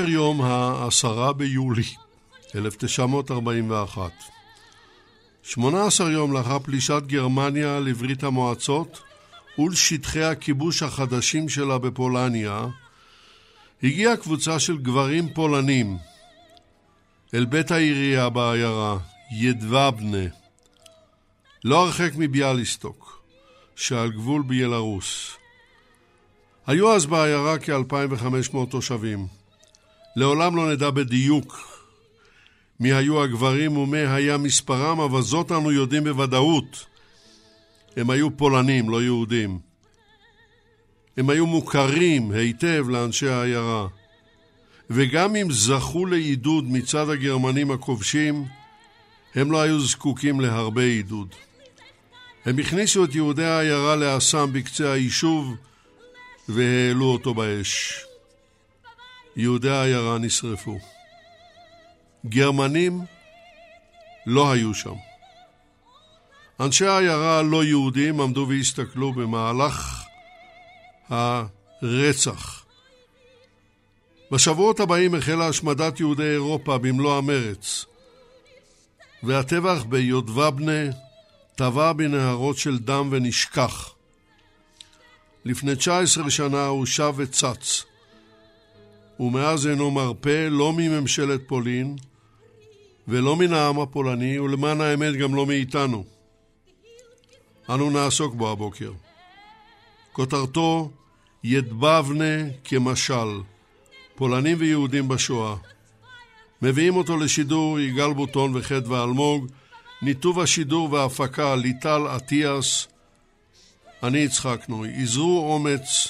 בבוקר יום העשרה ביולי 1941, 18 יום לאחר פלישת גרמניה לברית המועצות ולשטחי הכיבוש החדשים שלה בפולניה, הגיעה קבוצה של גברים פולנים אל בית העירייה בעיירה, ידבבנה, לא הרחק מביאליסטוק, שעל גבול ביאלרוס. היו אז בעיירה כ-2,500 תושבים. לעולם לא נדע בדיוק מי היו הגברים ומי היה מספרם, אבל זאת אנו יודעים בוודאות. הם היו פולנים, לא יהודים. הם היו מוכרים היטב לאנשי העיירה. וגם אם זכו לעידוד מצד הגרמנים הכובשים, הם לא היו זקוקים להרבה עידוד. הם הכניסו את יהודי העיירה לאסם בקצה היישוב והעלו אותו באש. יהודי העיירה נשרפו. גרמנים לא היו שם. אנשי העיירה הלא יהודים עמדו והסתכלו במהלך הרצח. בשבועות הבאים החלה השמדת יהודי אירופה במלוא המרץ, והטבח ביודבבנה טבע בנהרות של דם ונשכח. לפני 19 שנה הוא שב וצץ. ומאז אינו מרפה לא מממשלת פולין ולא מן העם הפולני, ולמען האמת גם לא מאיתנו. אנו נעסוק בו הבוקר. כותרתו ידבבנה כמשל, פולנים ויהודים בשואה. מביאים אותו לשידור יגאל בוטון וחדווה אלמוג, ניתוב השידור וההפקה ליטל אטיאס, אני יצחק נוי. עזרו אומץ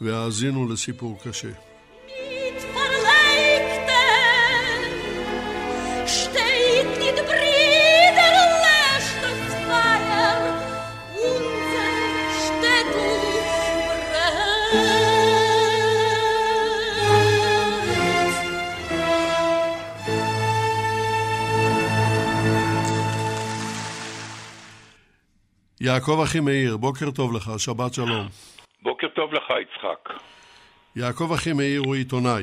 והאזינו לסיפור קשה. יעקב אחימאיר, בוקר טוב לך, שבת שלום. בוקר טוב לך, יצחק. יעקב אחימאיר הוא עיתונאי.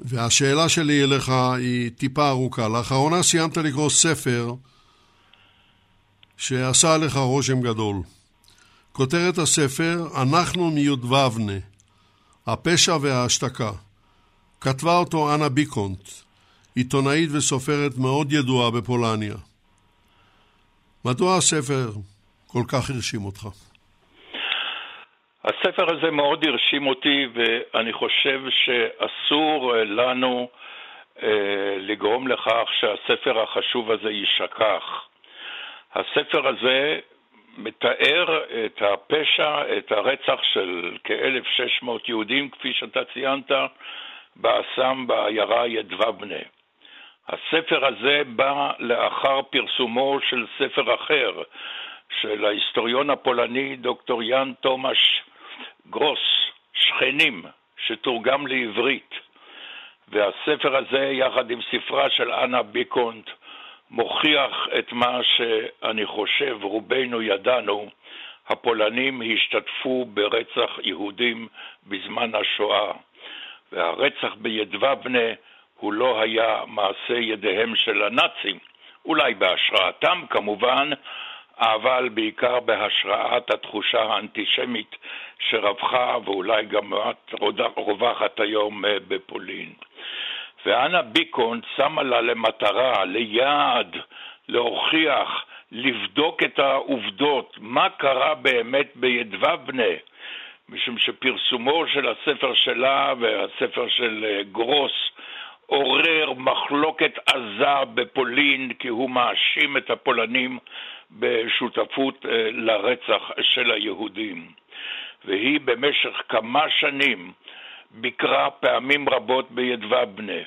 והשאלה שלי אליך היא טיפה ארוכה. לאחרונה סיימת לקרוא ספר שעשה עליך רושם גדול. כותרת הספר, אנחנו מיודבבנה, הפשע וההשתקה. כתבה אותו אנה ביקונט, עיתונאית וסופרת מאוד ידועה בפולניה. מדוע הספר כל כך הרשים אותך? הספר הזה מאוד הרשים אותי, ואני חושב שאסור לנו אה, לגרום לכך שהספר החשוב הזה יישכח. הספר הזה מתאר את הפשע, את הרצח של כ-1,600 יהודים, כפי שאתה ציינת, באסם בעיירה ידבבנה. הספר הזה בא לאחר פרסומו של ספר אחר, של ההיסטוריון הפולני דוקטור יאן תומש גרוס, שכנים, שתורגם לעברית. והספר הזה, יחד עם ספרה של אנה ביקונט, מוכיח את מה שאני חושב רובנו ידענו, הפולנים השתתפו ברצח יהודים בזמן השואה. והרצח בידבבנה הוא לא היה מעשה ידיהם של הנאצים, אולי בהשראתם כמובן, אבל בעיקר בהשראת התחושה האנטישמית שרווחה ואולי גם רווחת היום אה, בפולין. ואנה ביקון שמה לה למטרה, ליעד, להוכיח לבדוק את העובדות, מה קרה באמת בידבבנה, משום שפרסומו של הספר שלה והספר של אה, גרוס עורר מחלוקת עזה בפולין, כי הוא מאשים את הפולנים בשותפות אה, לרצח של היהודים. והיא במשך כמה שנים ביקרה פעמים רבות בידבבנה.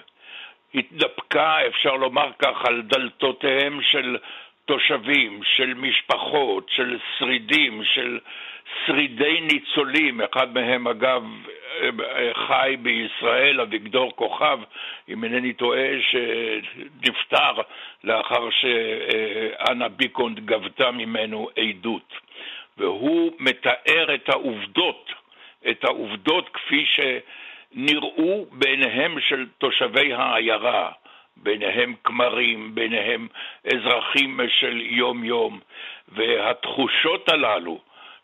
התדפקה, אפשר לומר כך, על דלתותיהם של תושבים, של משפחות, של שרידים, של שרידי ניצולים, אחד מהם אגב חי בישראל, אביגדור כוכב, אם אינני טועה, שנפטר לאחר שאנה ביקונד גבתה ממנו עדות. והוא מתאר את העובדות, את העובדות כפי שנראו בעיניהם של תושבי העיירה. ביניהם כמרים, ביניהם אזרחים של יום-יום, והתחושות הללו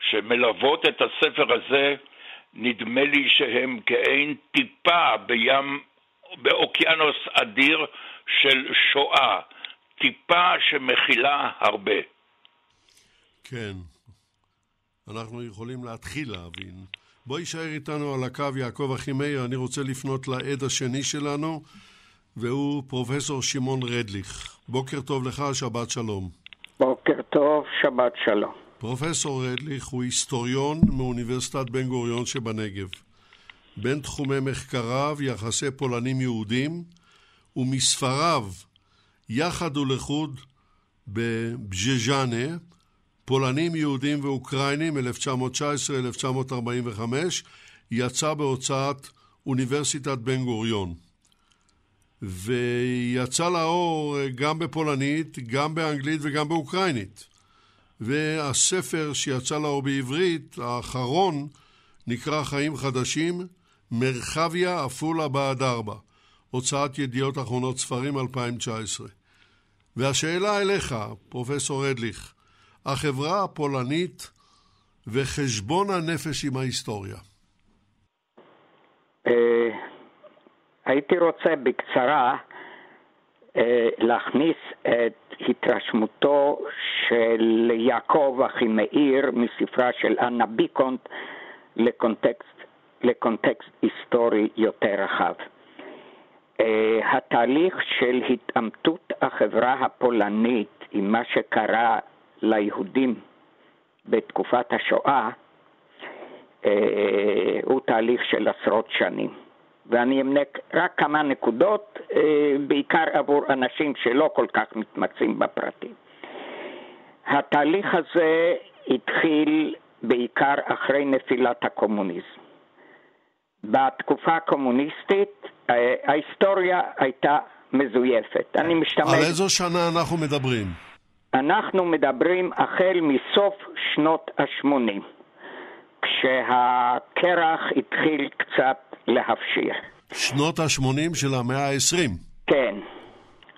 שמלוות את הספר הזה, נדמה לי שהם כאין טיפה בים, באוקיינוס אדיר של שואה, טיפה שמכילה הרבה. כן, אנחנו יכולים להתחיל להבין. בוא יישאר איתנו על הקו יעקב אחימאיר, אני רוצה לפנות לעד השני שלנו, והוא פרופסור שמעון רדליך. בוקר טוב לך, שבת שלום. בוקר טוב, שבת שלום. פרופסור רדליך הוא היסטוריון מאוניברסיטת בן גוריון שבנגב. בין תחומי מחקריו יחסי פולנים יהודים, ומספריו יחד ולחוד בבז'ז'אנה, פולנים יהודים ואוקראינים 1919-1945, יצא בהוצאת אוניברסיטת בן גוריון. ויצא לאור גם בפולנית, גם באנגלית וגם באוקראינית. והספר שיצא לאור בעברית, האחרון, נקרא חיים חדשים, מרחביה עפולה בעד ארבע, הוצאת ידיעות אחרונות ספרים 2019. והשאלה אליך, פרופסור אדליך, החברה הפולנית וחשבון הנפש עם ההיסטוריה. אה, הייתי רוצה בקצרה אה, להכניס את התרשמותו של יעקב אחימאיר מספרה של אנה ביקונט לקונטקסט, לקונטקסט היסטורי יותר רחב. Uh, התהליך של התעמתות החברה הפולנית עם מה שקרה ליהודים בתקופת השואה uh, הוא תהליך של עשרות שנים. ואני אמנה רק כמה נקודות, אה, בעיקר עבור אנשים שלא כל כך מתמצאים בפרטים. התהליך הזה התחיל בעיקר אחרי נפילת הקומוניזם. בתקופה הקומוניסטית אה, ההיסטוריה הייתה מזויפת. אני משתמש... על איזו שנה אנחנו מדברים? אנחנו מדברים החל מסוף שנות ה-80, כשהקרח התחיל קצת להפשיר. שנות ה-80 של המאה ה-20. כן.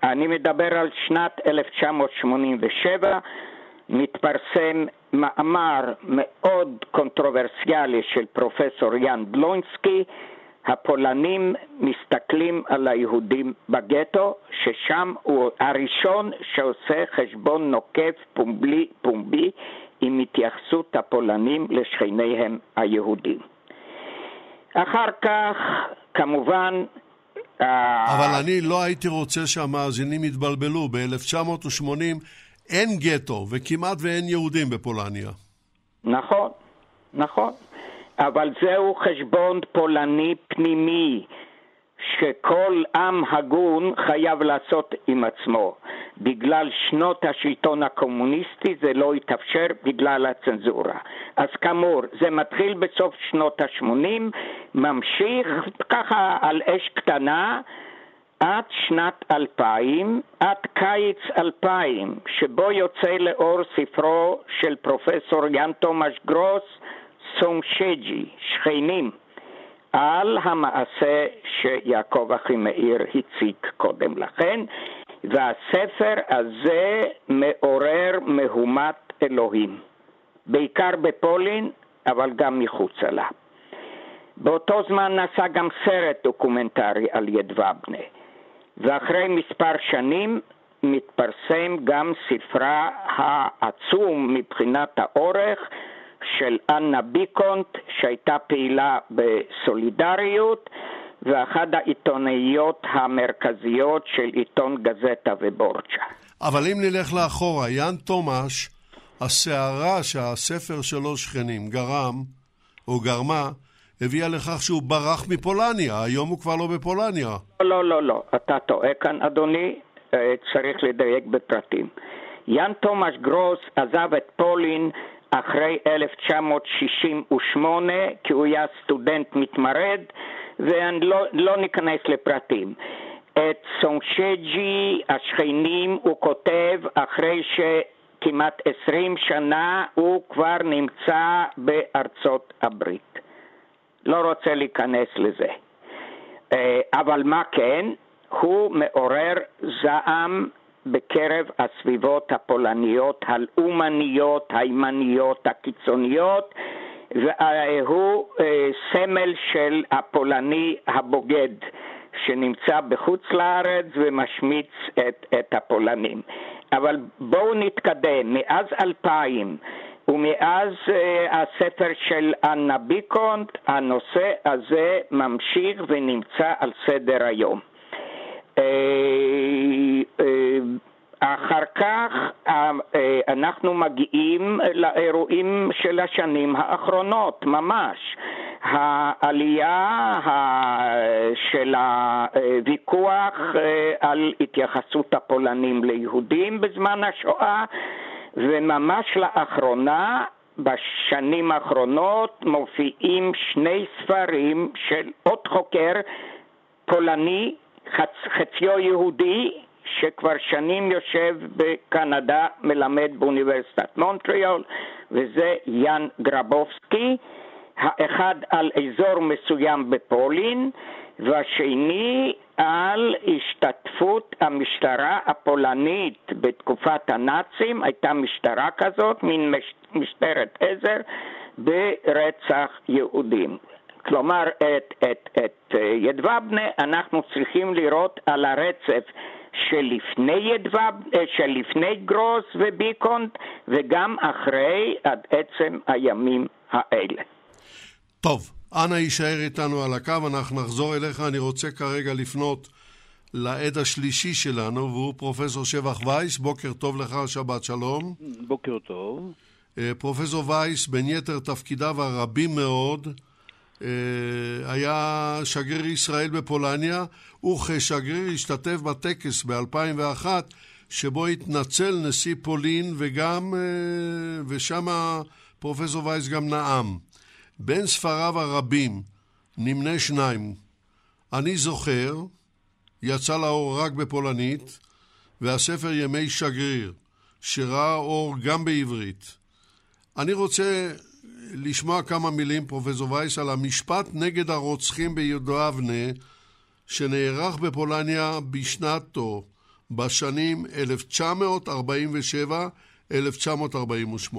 אני מדבר על שנת 1987, מתפרסם מאמר מאוד קונטרוברסיאלי של פרופסור יאן בלונסקי, הפולנים מסתכלים על היהודים בגטו, ששם הוא הראשון שעושה חשבון נוקב פומבי, פומבי עם התייחסות הפולנים לשכניהם היהודים. אחר כך, כמובן... אבל אני לא הייתי רוצה שהמאזינים יתבלבלו. ב-1980 אין גטו וכמעט ואין יהודים בפולניה. נכון, נכון. אבל זהו חשבון פולני פנימי. שכל עם הגון חייב לעשות עם עצמו. בגלל שנות השלטון הקומוניסטי זה לא התאפשר בגלל הצנזורה. אז כאמור, זה מתחיל בסוף שנות ה-80, ממשיך ככה על אש קטנה עד שנת 2000, עד קיץ 2000, שבו יוצא לאור ספרו של פרופסור יאן תומש גרוס, סומשג'י, שכנים. על המעשה שיעקב אחימאיר הציג קודם לכן, והספר הזה מעורר מהומת אלוהים, בעיקר בפולין, אבל גם מחוצה לה. באותו זמן נעשה גם סרט דוקומנטרי על ידבנה, ואחרי מספר שנים מתפרסם גם ספרה העצום מבחינת האורך של אנה ביקונט, שהייתה פעילה בסולידריות, ואחת העיתונאיות המרכזיות של עיתון גזטה ובורצ'ה. אבל אם נלך לאחורה, יאן תומש, הסערה שהספר שלו שכנים גרם, או גרמה, הביאה לכך שהוא ברח מפולניה, היום הוא כבר לא בפולניה. לא, לא, לא, אתה טועה כאן, אדוני, אה, צריך לדייק בפרטים. יאן תומש גרוס עזב את פולין אחרי 1968, כי הוא היה סטודנט מתמרד, ולא לא ניכנס לפרטים. את סונגשג'י, השכנים, הוא כותב אחרי שכמעט עשרים שנה הוא כבר נמצא בארצות הברית. לא רוצה להיכנס לזה. אה, אבל מה כן? הוא מעורר זעם בקרב הסביבות הפולניות, הלאומניות, הימניות, הקיצוניות, והוא אה, סמל של הפולני הבוגד שנמצא בחוץ לארץ ומשמיץ את, את הפולנים. אבל בואו נתקדם, מאז אלפיים ומאז uh, הספר של אנה ביקונט, הנושא הזה ממשיך ונמצא על סדר היום. Uh, אחר כך אנחנו מגיעים לאירועים של השנים האחרונות, ממש. העלייה של הוויכוח על התייחסות הפולנים ליהודים בזמן השואה וממש לאחרונה, בשנים האחרונות, מופיעים שני ספרים של עוד חוקר פולני, חצ, חציו יהודי, שכבר שנים יושב בקנדה, מלמד באוניברסיטת מונטריאול, וזה יאן גרבובסקי, האחד על אזור מסוים בפולין, והשני על השתתפות המשטרה הפולנית בתקופת הנאצים, הייתה משטרה כזאת, מין משטרת עזר, ברצח יהודים. כלומר, את, את, את ידבבנה אנחנו צריכים לראות על הרצף שלפני, ידבב, שלפני גרוס וביקונט וגם אחרי עד עצם הימים האלה. טוב, אנא יישאר איתנו על הקו, אנחנו נחזור אליך. אני רוצה כרגע לפנות לעד השלישי שלנו, והוא פרופסור שבח וייס. בוקר טוב לך, שבת שלום. בוקר טוב. אה, פרופסור וייס, בין יתר תפקידיו הרבים מאוד, אה, היה שגריר ישראל בפולניה, וכשגריר השתתף בטקס ב-2001, שבו התנצל נשיא פולין, וגם, אה, ושם פרופסור וייס גם נאם. בין ספריו הרבים נמנה שניים. אני זוכר, יצא לאור רק בפולנית, והספר ימי שגריר, שראה אור גם בעברית. אני רוצה לשמוע כמה מילים, פרופסור וייס, על המשפט נגד הרוצחים ביהודה אבנה, שנערך בפולניה בשנת בשנים 1947-1948.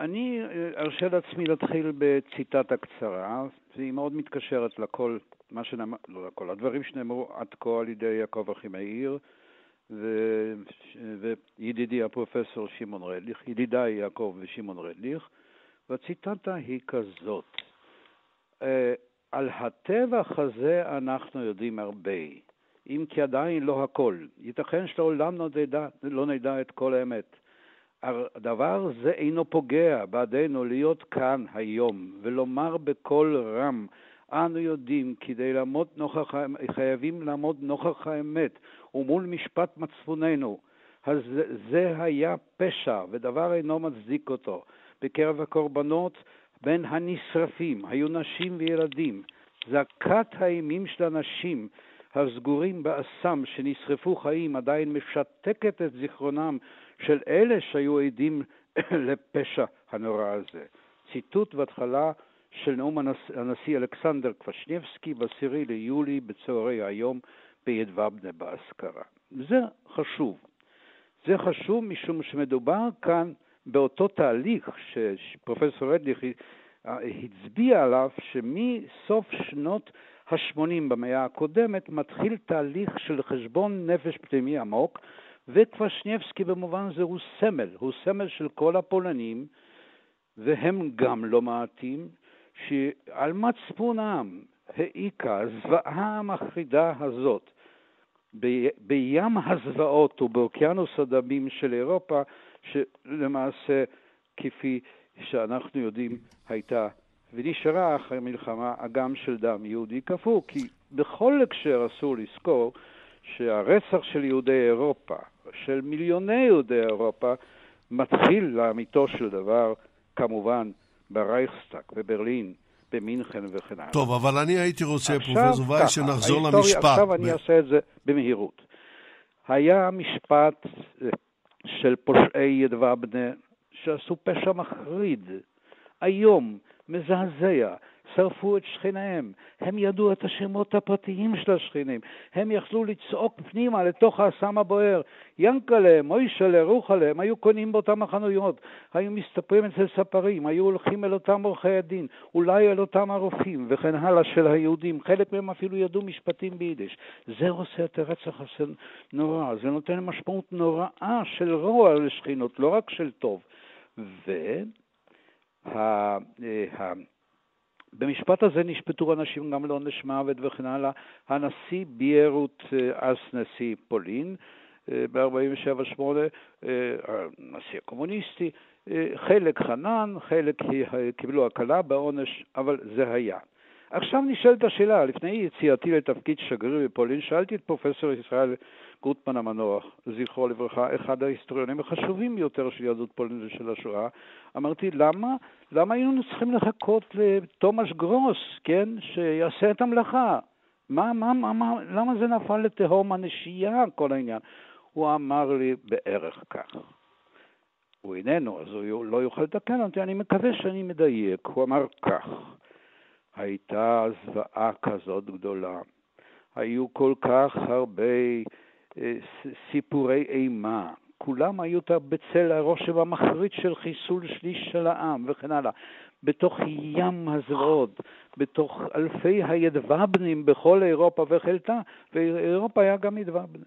אני אה, ארשה לעצמי להתחיל בציטטה קצרה, והיא מאוד מתקשרת לכל, מה שנאמר, לא לכל, הדברים שנאמרו עד כה על ידי יעקב אחימאיר ו... וידידי הפרופסור שמעון רדליך, ידידיי יעקב ושמעון רדליך, והציטטה היא כזאת: אה, על הטבח הזה אנחנו יודעים הרבה, אם כי עדיין לא הכל. ייתכן שלעולם לא נדע, לא נדע את כל האמת. הדבר זה אינו פוגע בעדינו להיות כאן היום ולומר בקול רם אנו יודעים כדי לעמוד נוכח, חייבים לעמוד נוכח האמת ומול משפט מצפוננו. אז זה היה פשע ודבר אינו מצדיק אותו. בקרב הקורבנות בין הנשרפים היו נשים וילדים. זעקת האימים של הנשים הסגורים באסם שנשרפו חיים עדיין משתקת את זיכרונם של אלה שהיו עדים לפשע הנורא הזה. ציטוט בהתחלה של נאום הנשיא, אלכסנדר קפשניבסקי ב-10 ליולי בצהרי היום בידבבנה באזכרה. זה חשוב. זה חשוב משום שמדובר כאן באותו תהליך שפרופסור רדליך הצביע עליו, שמסוף שנות ה-80 במאה הקודמת, מתחיל תהליך של חשבון נפש פנימי עמוק, וקוושניבסקי במובן זה הוא סמל, הוא סמל של כל הפולנים, והם גם לא מעטים, שעל מצפונם העיקה הזוועה המחרידה הזאת ב- בים הזוועות ובאוקיינוס הדמים של אירופה, שלמעשה, כפי שאנחנו יודעים, הייתה ונשארה אחרי המלחמה אגם של דם יהודי קפוא, כי בכל הקשר אסור לזכור שהרצח של יהודי אירופה, של מיליוני יהודי אירופה, מתחיל לאמיתו של דבר, כמובן, ברייכסטאג, בברלין, במינכן וכן הלאה. טוב, אבל אני הייתי רוצה, פרופסור וייס, שנחזור למשפט. עכשיו אני אעשה את זה במהירות. היה משפט אה, של פושעי ידבנה שעשו פשע מחריד, איום, מזעזע, שרפו את שכניהם, הם ידעו את השמות הפרטיים של השכנים, הם יכלו לצעוק פנימה לתוך האסם הבוער, ינקלה, מוישלה, רוחלה, הם היו קונים באותם החנויות, היו מסתפרים אצל ספרים, היו הולכים אל אותם עורכי הדין, אולי אל אותם הרופאים וכן הלאה של היהודים, חלק מהם אפילו ידעו משפטים ביידיש. זה עושה את הרצח הזה נורא, זה נותן משמעות נוראה של רוע לשכינות, לא רק של טוב. ו... אה, במשפט הזה נשפטו אנשים גם לעונש מוות וכן הלאה. הנשיא ביארות, אה, אז נשיא פולין, אה, ב-47-8, הנשיא הקומוניסטי, חלק חנן, חלק קיבלו הקלה בעונש, אבל זה היה. עכשיו נשאלת השאלה, לפני יציאתי לתפקיד שגריר בפולין, שאלתי את פרופסור ישראל גוטמן המנוח, זכרו לברכה, אחד ההיסטוריונים החשובים ביותר של יהדות פולין ושל השואה, אמרתי, למה, למה היינו צריכים לחכות לתומש גרוס, כן, שיעשה את המלאכה? מה, מה, מה, מה, למה זה נפל לתהום הנשייה, כל העניין? הוא אמר לי בערך כך. הוא איננו, אז הוא לא יוכל לתקן אותי, אני מקווה שאני מדייק. הוא אמר כך, הייתה זוועה כזאת גדולה, היו כל כך הרבה אה, סיפורי אימה, כולם היו בצל הרושם המחריד של חיסול שליש של העם וכן הלאה. בתוך ים הזוועות, בתוך אלפי הידבבנים בכל אירופה וחלטה, ואירופה היה גם ידבבנה.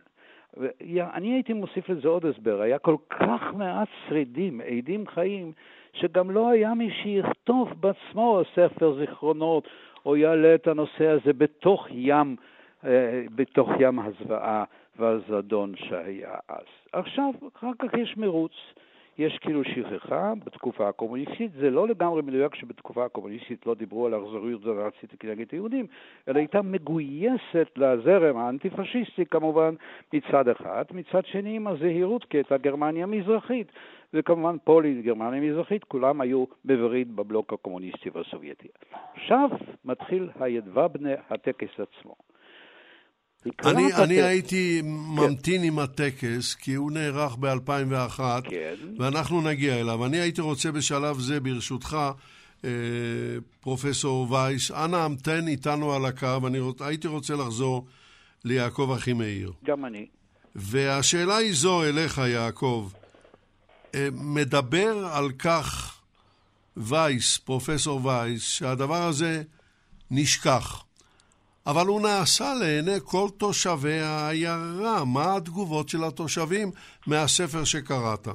אני הייתי מוסיף לזה עוד הסבר, היה כל כך מעט שרידים, עדים חיים, שגם לא היה מי שיכתוב בעצמו ספר זיכרונות, או יעלה את הנושא הזה בתוך ים, אה, בתוך ים הזוועה והזדון שהיה אז. עכשיו, אחר כך יש מרוץ. יש כאילו שכחה בתקופה הקומוניסטית, זה לא לגמרי מדויק שבתקופה הקומוניסטית לא דיברו על האכזריות הנאצית כנגד היהודים, אלא הייתה מגויסת לזרם האנטי-פשיסטי כמובן מצד אחד, מצד שני עם הזהירות כי הייתה גרמניה המזרחית, וכמובן פולין, גרמניה המזרחית, כולם היו בברית בבלוק הקומוניסטי והסובייטי. עכשיו מתחיל הידבבנה, הטקס עצמו. אני, אני הייתי ממתין עם הטקס, כי הוא נערך ב-2001, כן. ואנחנו נגיע אליו. אני הייתי רוצה בשלב זה, ברשותך, אה, פרופסור וייס, אנא המתן איתנו על הקו, אני הייתי רוצה לחזור ליעקב אחימאיר. גם אני. והשאלה היא זו אליך, יעקב. אה, מדבר על כך וייס, פרופסור וייס, שהדבר הזה נשכח. אבל הוא נעשה לעיני כל תושבי העיירה. מה התגובות של התושבים מהספר שקראת?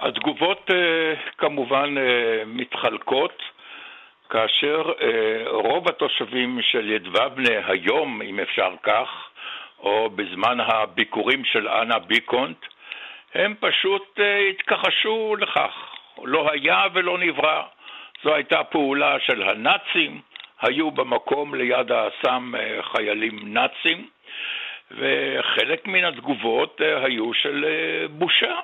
התגובות אה, כמובן אה, מתחלקות, כאשר אה, רוב התושבים של ידבבנה היום, אם אפשר כך, או בזמן הביקורים של אנה ביקונט, הם פשוט התכחשו לכך. לא היה ולא נברא. זו הייתה פעולה של הנאצים, היו במקום ליד האסם אה, חיילים נאצים, וחלק מן התגובות אה, היו של אה, בושה.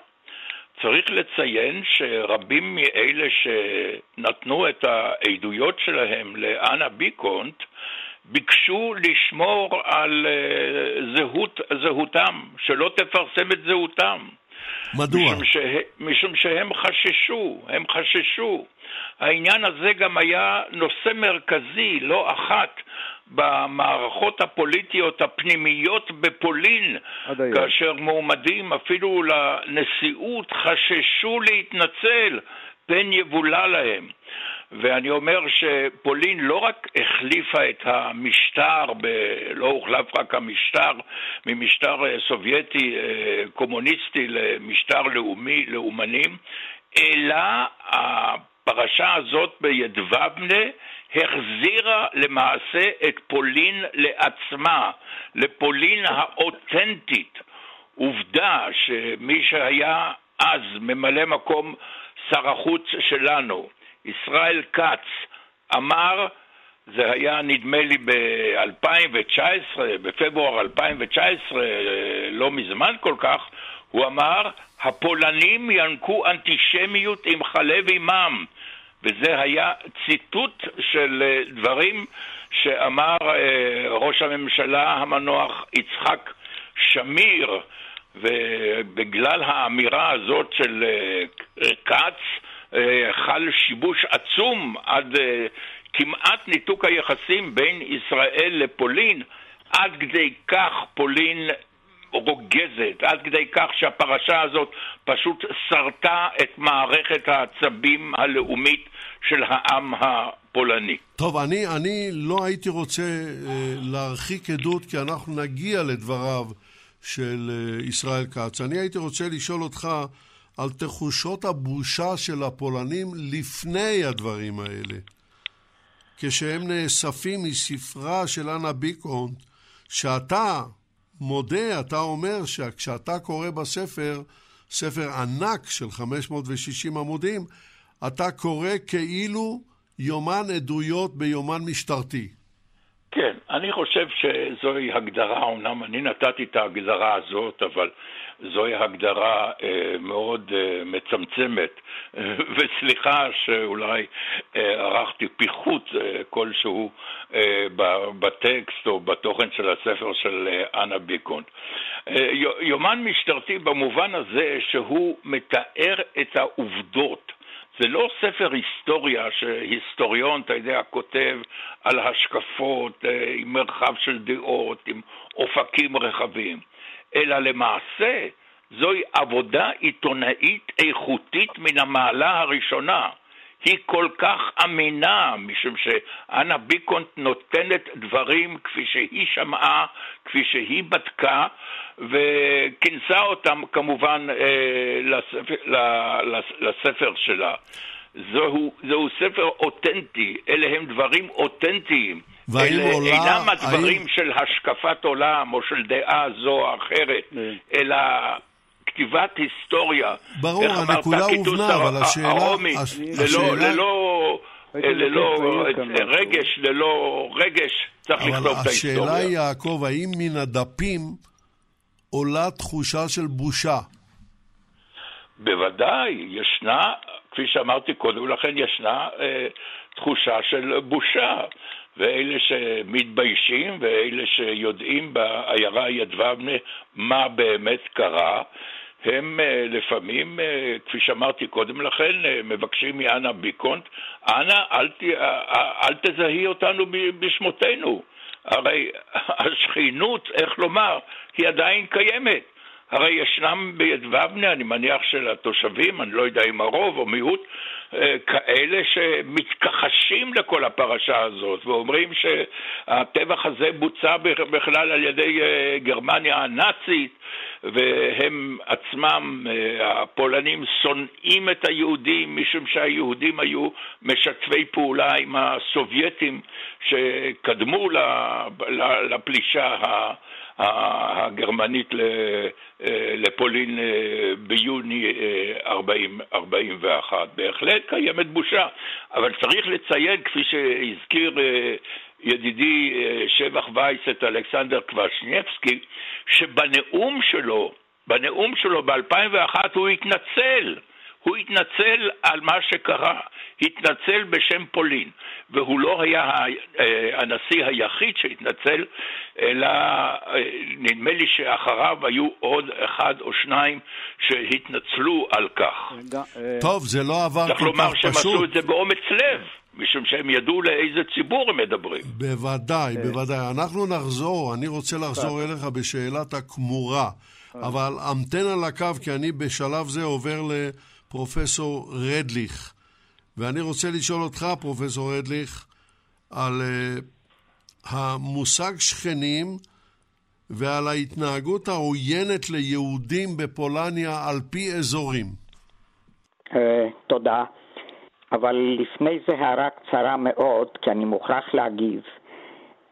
צריך לציין שרבים מאלה שנתנו את העדויות שלהם לאנה ביקונט ביקשו לשמור על זהות, זהותם, שלא תפרסם את זהותם. מדוע? משום, שה, משום שהם חששו, הם חששו. העניין הזה גם היה נושא מרכזי, לא אחת, במערכות הפוליטיות הפנימיות בפולין, כאשר מועמדים אפילו לנשיאות חששו להתנצל, פן יבולע להם. ואני אומר שפולין לא רק החליפה את המשטר, ב... לא הוחלף רק המשטר ממשטר אה, סובייטי אה, קומוניסטי למשטר לאומי, לאומנים, אלא הפרשה הזאת בידבבנה החזירה למעשה את פולין לעצמה, לפולין האותנטית. עובדה שמי שהיה אז ממלא מקום שר החוץ שלנו, ישראל כץ, אמר, זה היה נדמה לי ב-2019, בפברואר 2019, לא מזמן כל כך, הוא אמר, הפולנים ינקו אנטישמיות עם חלב עמם. וזה היה ציטוט של אה, דברים שאמר אה, ראש הממשלה המנוח יצחק שמיר, ובגלל האמירה הזאת של אה, כץ חל שיבוש עצום עד כמעט ניתוק היחסים בין ישראל לפולין. עד כדי כך פולין רוגזת, עד כדי כך שהפרשה הזאת פשוט שרטה את מערכת העצבים הלאומית של העם הפולני. טוב, אני, אני לא הייתי רוצה אה, להרחיק עדות, כי אנחנו נגיע לדבריו של אה, ישראל כץ. אני הייתי רוצה לשאול אותך על תחושות הבושה של הפולנים לפני הדברים האלה. כשהם נאספים מספרה של אנה ביקונט, שאתה מודה, אתה אומר שכשאתה קורא בספר, ספר ענק של 560 עמודים, אתה קורא כאילו יומן עדויות ביומן משטרתי. כן, אני חושב שזוהי הגדרה, אמנם אני נתתי את ההגדרה הזאת, אבל זוהי הגדרה אה, מאוד אה, מצמצמת, וסליחה שאולי אה, ערכתי פיחות אה, כלשהו אה, בטקסט או בתוכן של הספר של אה, אנה ביקונט. אה, יומן משטרתי במובן הזה שהוא מתאר את העובדות. זה לא ספר היסטוריה שהיסטוריון, אתה יודע, כותב על השקפות אה, עם מרחב של דעות, עם אופקים רחבים, אלא למעשה זוהי עבודה עיתונאית איכותית מן המעלה הראשונה. היא כל כך אמינה, משום שאנה ביקונט נותנת דברים כפי שהיא שמעה, כפי שהיא בדקה, וכינסה אותם כמובן אה, לספר, לספר שלה. זהו, זהו ספר אותנטי, אלה הם דברים אותנטיים. אלה עולה, אינם הדברים האם... של השקפת עולם או של דעה זו או אחרת, כן. אלא כתיבת היסטוריה. ברור, הנקודה הובנה, אבל השאלה... הרומית, הש... ללא, השאלה... ללא, ללא רגש, ללא רגש, צריך לכתוב את ההיסטוריה. אבל השאלה היא, יעקב, האם מן הדפים עולה תחושה של בושה? בוודאי, ישנה, כפי שאמרתי קודם לכן, ישנה אה, תחושה של בושה. ואלה שמתביישים ואלה שיודעים בעיירה ידבבנה מה באמת קרה, הם אה, לפעמים, אה, כפי שאמרתי קודם לכן, אה, מבקשים מאנה ביקונט, אנא, אל, ת, אל תזהי אותנו בשמותינו. הרי השכינות, איך לומר, היא עדיין קיימת. הרי ישנם בידבבנה, אני מניח של התושבים, אני לא יודע אם הרוב או מיעוט, כאלה שמתכחשים לכל הפרשה הזאת ואומרים שהטבח הזה בוצע בכלל על ידי גרמניה הנאצית והם עצמם, אה, הפולנים, שונאים את היהודים משום שהיהודים היו משתפי פעולה עם הסובייטים שקדמו לפלישה הגרמנית אה, לפולין אה, ביוני 41. בהחלט קיימת בושה, אבל צריך לציין, כפי שהזכיר ידידי אה, שבח וייס את אלכסנדר קוושניאבסקי, שבנאום שלו, בנאום שלו ב-2001 הוא התנצל. הוא התנצל על מה שקרה, התנצל בשם פולין, והוא לא היה אה, הנשיא היחיד שהתנצל, אלא אה, נדמה לי שאחריו היו עוד אחד או שניים שהתנצלו על כך. טוב, זה לא עבר כל כך פשוט. צריך לומר שהם עשו את זה באומץ לב. משום שהם ידעו לאיזה ציבור הם מדברים. בוודאי. בוודאי. אנחנו נחזור, אני רוצה לחזור. אליך בשאלת הכמורה. אבל המתן על הקו, כי אני בשלב זה עובר לפרופסור רדליך. ואני רוצה לשאול אותך, פרופסור אדליך, על uh, המושג שכנים ועל ההתנהגות העוינת ליהודים בפולניה על פי אזורים. Uh, תודה. אבל לפני זה הערה קצרה מאוד, כי אני מוכרח להגיב.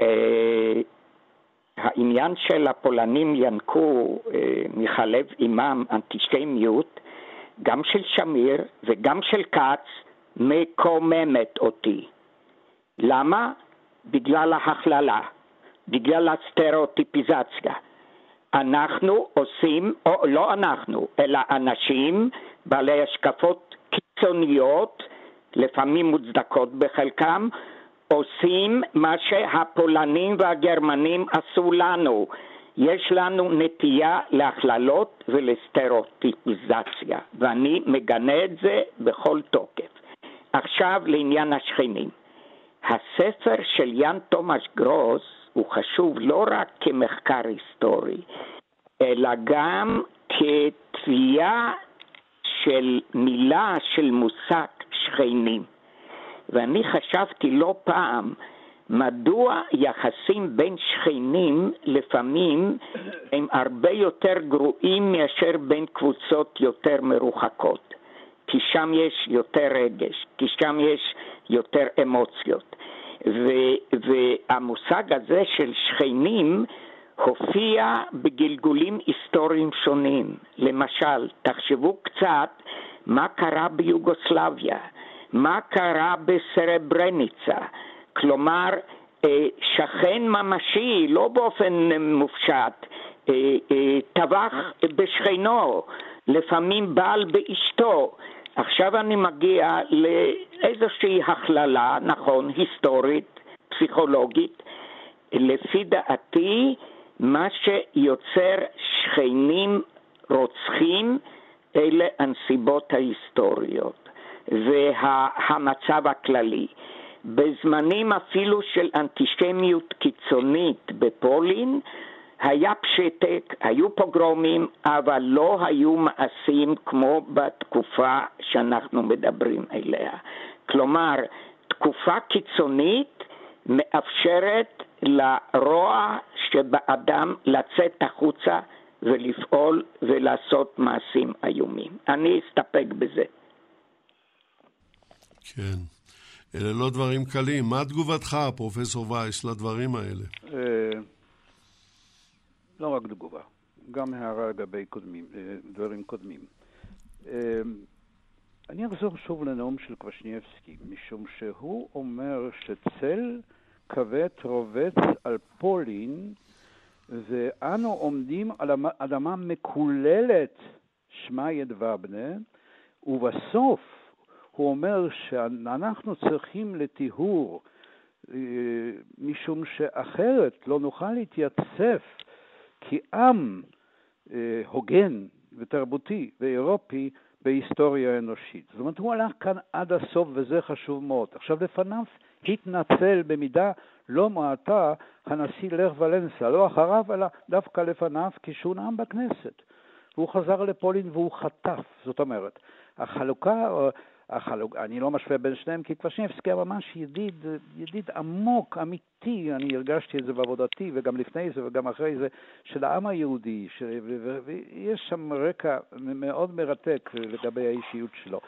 Uh, העניין של הפולנים ינקו uh, מחלב עמם אנטישמיות, גם של שמיר וגם של כץ, מקוממת אותי. למה? בגלל ההכללה, בגלל הסטריאוטיפיזציה. אנחנו עושים, או לא אנחנו, אלא אנשים בעלי השקפות קיצוניות, לפעמים מוצדקות בחלקם, עושים מה שהפולנים והגרמנים עשו לנו. יש לנו נטייה להכללות ולסטריאוטיפיזציה, ואני מגנה את זה בכל תוקף. עכשיו לעניין השכנים. הספר של יאן תומאס גרוס הוא חשוב לא רק כמחקר היסטורי, אלא גם כתביעה של מילה, של מושג שכנים. ואני חשבתי לא פעם מדוע יחסים בין שכנים לפעמים הם הרבה יותר גרועים מאשר בין קבוצות יותר מרוחקות. כי שם יש יותר רגש, כי שם יש יותר אמוציות. ו- והמושג הזה של שכנים הופיע בגלגולים היסטוריים שונים. למשל, תחשבו קצת מה קרה ביוגוסלביה, מה קרה בסרברניצה. כלומר, אה, שכן ממשי, לא באופן מופשט, אה, אה, טבח בשכנו, לפעמים בעל באשתו. עכשיו אני מגיע לאיזושהי הכללה, נכון, היסטורית, פסיכולוגית. לפי דעתי, מה שיוצר שכנים רוצחים אלה הנסיבות ההיסטוריות והמצב הכללי. בזמנים אפילו של אנטישמיות קיצונית בפולין, היה פשטק, היו פוגרומים, אבל לא היו מעשים כמו בתקופה שאנחנו מדברים עליה. כלומר, תקופה קיצונית מאפשרת לרוע שבאדם לצאת החוצה ולפעול ולעשות מעשים איומים. אני אסתפק בזה. כן. אלה לא דברים קלים. מה תגובתך, פרופסור וייס, לדברים האלה? אה, לא רק תגובה, גם הערה לגבי קודמים, אה, דברים קודמים. אה, אני אחזור שוב לנאום של קושניאבסקי, משום שהוא אומר שצל כבד רובץ על פולין, ואנו עומדים על אדמה מקוללת שמע ידבבנה, ובסוף הוא אומר שאנחנו צריכים לטיהור, אה, משום שאחרת לא נוכל להתייצב כעם אה, הוגן ותרבותי ואירופי בהיסטוריה האנושית. זאת אומרת, הוא הלך כאן עד הסוף וזה חשוב מאוד. עכשיו לפניו התנצל במידה לא מעטה הנשיא לך ולנסה, לא אחריו אלא דווקא לפניו כשהוא נאם בכנסת. והוא חזר לפולין והוא חטף, זאת אומרת, החלוקה החלוק, אני לא משווה בין שניהם, כי קוושניבסקי היה ממש ידיד, ידיד עמוק, אמיתי, אני הרגשתי את זה בעבודתי, וגם לפני זה וגם אחרי זה, של העם היהודי, ש... ויש שם רקע מאוד מרתק לגבי האישיות שלו.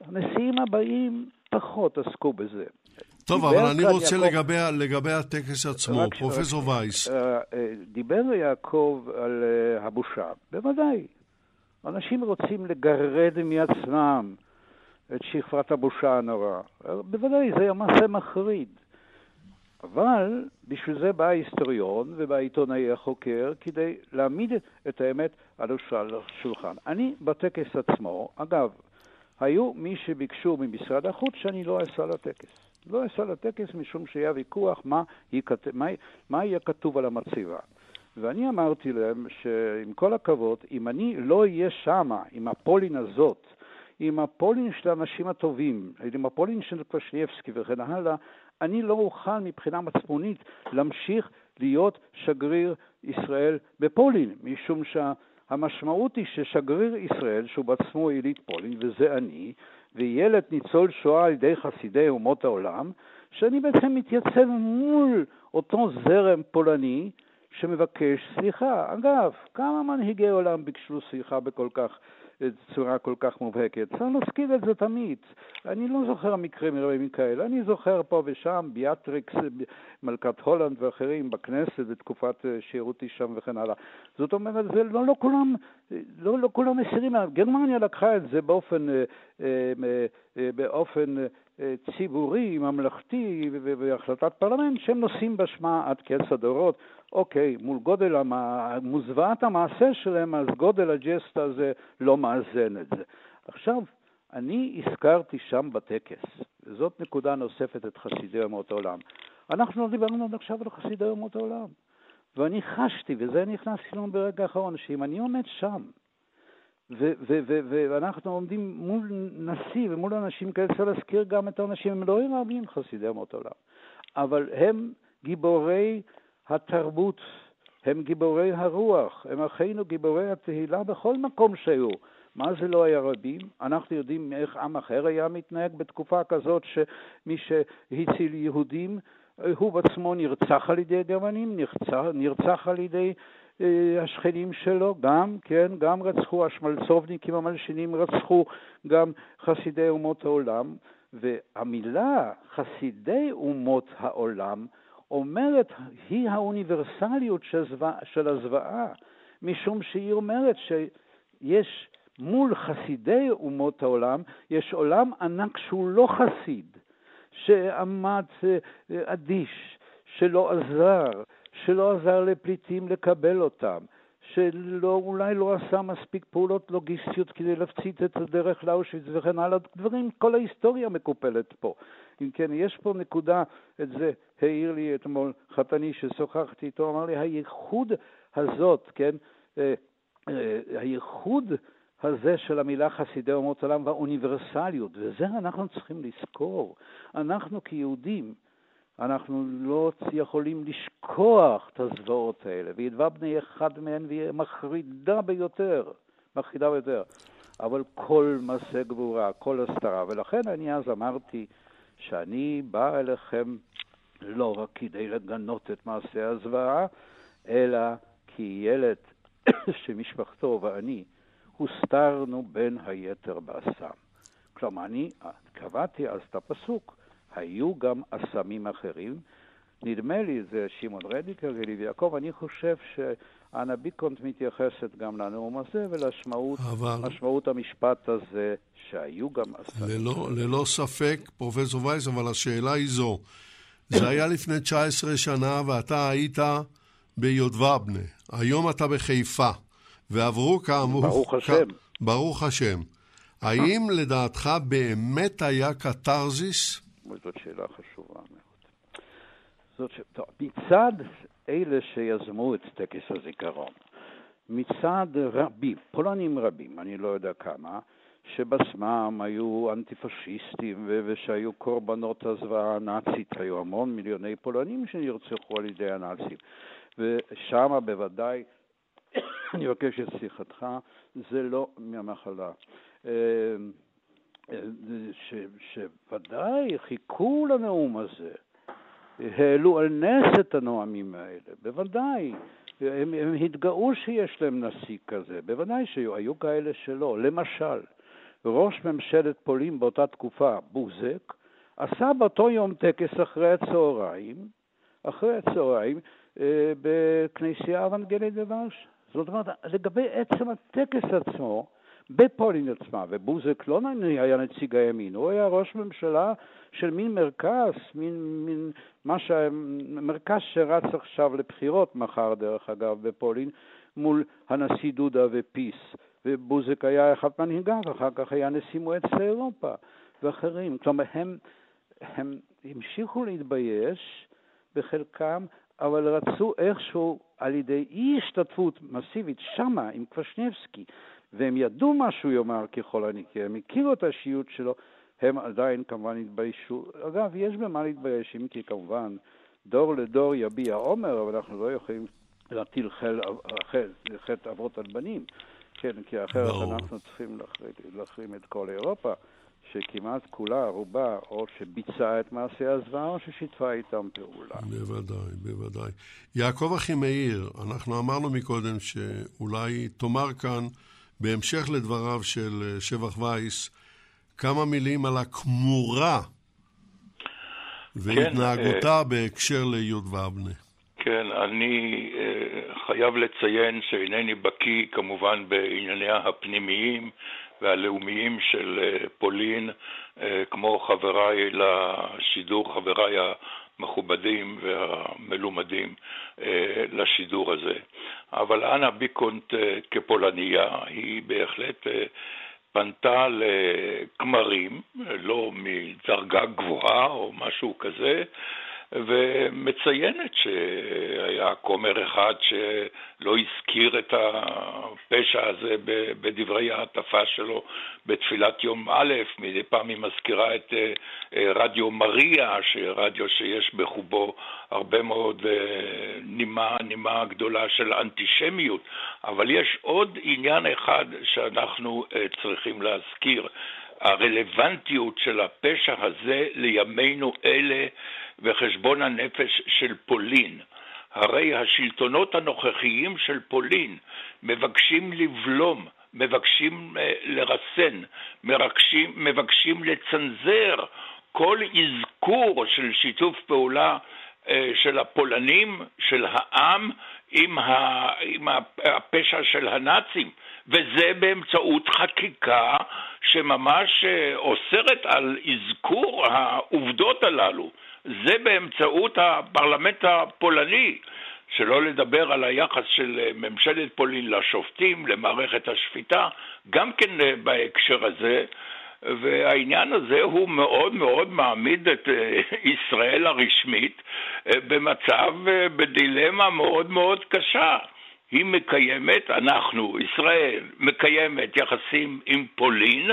הנשיאים הבאים פחות עסקו בזה. טוב, אבל אני רוצה יעקב... לגבי, לגבי הטקס עצמו, פרופסור ש... וייס. אה, אה, דיבר יעקב על אה, הבושה, בוודאי. אנשים רוצים לגרד מעצמם את שכבת הבושה הנורא. בוודאי, זה מעשה מחריד. אבל בשביל זה בא ההיסטוריון ובא העיתונאי החוקר כדי להעמיד את האמת על השולחן. אני בטקס עצמו, אגב, היו מי שביקשו ממשרד החוץ שאני לא אסע לטקס. לא אסע לטקס משום שהיה ויכוח מה, ייכת... מה... מה יהיה כתוב על המצבה. ואני אמרתי להם שעם כל הכבוד, אם אני לא אהיה שמה, עם הפולין הזאת, עם הפולין של האנשים הטובים, עם הפולין של קושניאבסקי וכן הלאה, אני לא אוכל מבחינה מצפונית להמשיך להיות שגריר ישראל בפולין, משום שהמשמעות היא ששגריר ישראל, שהוא בעצמו יליד פולין, וזה אני, וילד ניצול שואה על ידי חסידי אומות העולם, שאני בעצם מתייצב מול אותו זרם פולני שמבקש סליחה. אגב, כמה מנהיגי עולם ביקשו סליחה בכל כך בצורה כל כך מובהקת. צריך להזכיר את זה תמיד. אני לא זוכר מקרים רבים כאלה. אני זוכר פה ושם, ביאטריקס, מלכת הולנד ואחרים בכנסת בתקופת אה, שירותי שם וכן הלאה. זאת אומרת, זה לא, לא כולם, לא, לא כולם מסירים. גרמניה לקחה את זה באופן, אה, אה, באופן ציבורי, ממלכתי והחלטת פרלמנט שהם נושאים בשמה עד קץ הדורות. אוקיי, מול גודל, המ... מול זוועת המעשה שלהם, אז גודל הג'סט הזה לא מאזן את זה. עכשיו, אני הזכרתי שם בטקס, וזאת נקודה נוספת את חסידי אומות העולם. אנחנו לא דיברנו עד עכשיו על חסידי אומות העולם. ואני חשתי, וזה נכנס לנו ברגע האחרון, שאם אני עומד שם, ואנחנו עומדים מול נשיא ומול אנשים כאלה, צריך להזכיר גם את האנשים, הם לא רבים חסידי אומות העולם, אבל הם גיבורי התרבות, הם גיבורי הרוח, הם אחינו גיבורי התהילה בכל מקום שהיו. מה זה לא היה רבים? אנחנו יודעים איך עם אחר היה מתנהג בתקופה כזאת שמי שהציל יהודים הוא בעצמו נרצח על ידי גרמנים, נרצח, נרצח על ידי אה, השכנים שלו, גם, כן, גם רצחו, השמלצובניקים המלשינים רצחו גם חסידי אומות העולם, והמילה חסידי אומות העולם אומרת, היא האוניברסליות של, זו... של הזוועה, משום שהיא אומרת שיש מול חסידי אומות העולם, יש עולם ענק שהוא לא חסיד, שעמד אה, אדיש, שלא עזר, שלא עזר לפליטים לקבל אותם, שאולי לא עשה מספיק פעולות לוגיסטיות כדי להפציץ את הדרך לאושוויץ וכן הלאה, דברים, כל ההיסטוריה מקופלת פה. אם כן, יש פה נקודה, את זה העיר לי אתמול חתני ששוחחתי איתו, אמר לי, הייחוד הזאת, כן, אה, אה, הייחוד הזה של המילה חסידי אומות עולם והאוניברסליות, וזה אנחנו צריכים לזכור. אנחנו כיהודים, אנחנו לא יכולים לשכוח את הזוועות האלה, וידבה בני אחד מהן והיא מחרידה ביותר, מחרידה ביותר. אבל כל מעשה גבורה, כל הסתרה, ולכן אני אז אמרתי שאני בא אליכם לא רק כדי לגנות את מעשה הזוועה, אלא כי ילד שמשפחתו ואני הוסתרנו בין היתר באסם. כלומר, אני קבעתי אז את הפסוק, היו גם אסמים אחרים. נדמה לי, זה שמעון רדיקר וליבי יעקב, אני חושב שאנה ביקונט מתייחסת גם לנאום הזה ולמשמעות אבל... המשפט הזה, שהיו גם. ללא, ללא ספק, פרופסור וייס, אבל השאלה היא זו. זה היה לפני 19 שנה ואתה היית ביודבבנה. היום אתה בחיפה. ועברו כאמור... ברוך השם. ברוך השם. האם לדעתך באמת היה קתרזיס? זאת שאלה חשובה מאוד. זאת ש... טוב, מצד אלה שיזמו את טקס הזיכרון, מצד רבים, פולנים רבים, אני לא יודע כמה, שבשמם היו אנטי-פשיסטים ושהיו קורבנות הזוועה הנאצית, היו המון מיליוני פולנים שנרצחו על ידי הנאצים. ושם בוודאי, אני מבקש את שיחתך, זה לא מהמחלה. אה, אה, שוודאי חיכו לנאום הזה, העלו על נס את הנואמים האלה, בוודאי. הם, הם התגאו שיש להם נשיא כזה, בוודאי שהיו כאלה שלא. למשל, ראש ממשלת פולין באותה תקופה, בוזק, עשה באותו יום טקס אחרי הצהריים, אחרי הצהריים, אה, בכנסייה האוונגלית בוורשה. זאת אומרת, לגבי עצם הטקס עצמו, בפולין עצמה, ובוזק לא היה נציג הימין, הוא היה ראש ממשלה של מין מרכז, מין, מין מה ש... מרכז שרץ עכשיו לבחירות מחר, דרך אגב, בפולין, מול הנשיא דודה ופיס. ובוזק היה אחד מנהיגיו, אחר כך היה נשיא מועצת אירופה ואחרים. כלומר, הם, הם המשיכו להתבייש בחלקם, אבל רצו איכשהו על ידי אי השתתפות מסיבית שמה עם קוושניבסקי, והם ידעו מה שהוא יאמר ככל הנקרא, הם הכירו את האישיות שלו, הם עדיין כמובן התביישו. אגב, יש במה להתבייש, אם כי כמובן דור לדור יביע עומר, אבל אנחנו לא יכולים להטיל חטא אבות על בנים. כן, כי אחרת ברור. אנחנו צריכים להחרים את כל אירופה, שכמעט כולה, רובה, או שביצעה את מעשי הזוועה או ששיתפה איתם פעולה. בוודאי, בוודאי. יעקב אחימאיר, אנחנו אמרנו מקודם שאולי תאמר כאן, בהמשך לדבריו של אה, שבח וייס, כמה מילים על הכמורה והתנהגותה כן, בהקשר לי"ו אבנה. כן, אני uh, חייב לציין שאינני בקיא כמובן בענייניה הפנימיים והלאומיים של פולין, כמו חבריי לשידור, חבריי המכובדים והמלומדים uh, לשידור הזה. אבל אנה ביקונט uh, כפולניה היא בהחלט uh, פנתה לכמרים, לא מדרגה גבוהה או משהו כזה, ומציינת שהיה כומר אחד שלא הזכיר את הפשע הזה בדברי ההטפה שלו בתפילת יום א', מדי פעם היא מזכירה את אה, אה, רדיו מריה, שרדיו שיש בחובו הרבה מאוד אה, נימה, נימה גדולה של אנטישמיות, אבל יש עוד עניין אחד שאנחנו צריכים להזכיר. הרלוונטיות של הפשע הזה לימינו אלה וחשבון הנפש של פולין. הרי השלטונות הנוכחיים של פולין מבקשים לבלום, מבקשים אה, לרסן, מבקשים, מבקשים לצנזר כל אזכור של שיתוף פעולה אה, של הפולנים, של העם, עם, ה, עם הפשע של הנאצים, וזה באמצעות חקיקה שממש אה, אוסרת על אזכור העובדות הללו. זה באמצעות הפרלמנט הפולני, שלא לדבר על היחס של אה, ממשלת פולין לשופטים, למערכת השפיטה, גם כן אה, בהקשר הזה. והעניין הזה הוא מאוד מאוד מעמיד את אה, ישראל הרשמית במצב, בדילמה מאוד מאוד קשה. היא מקיימת, אנחנו, ישראל, מקיימת יחסים עם פולין,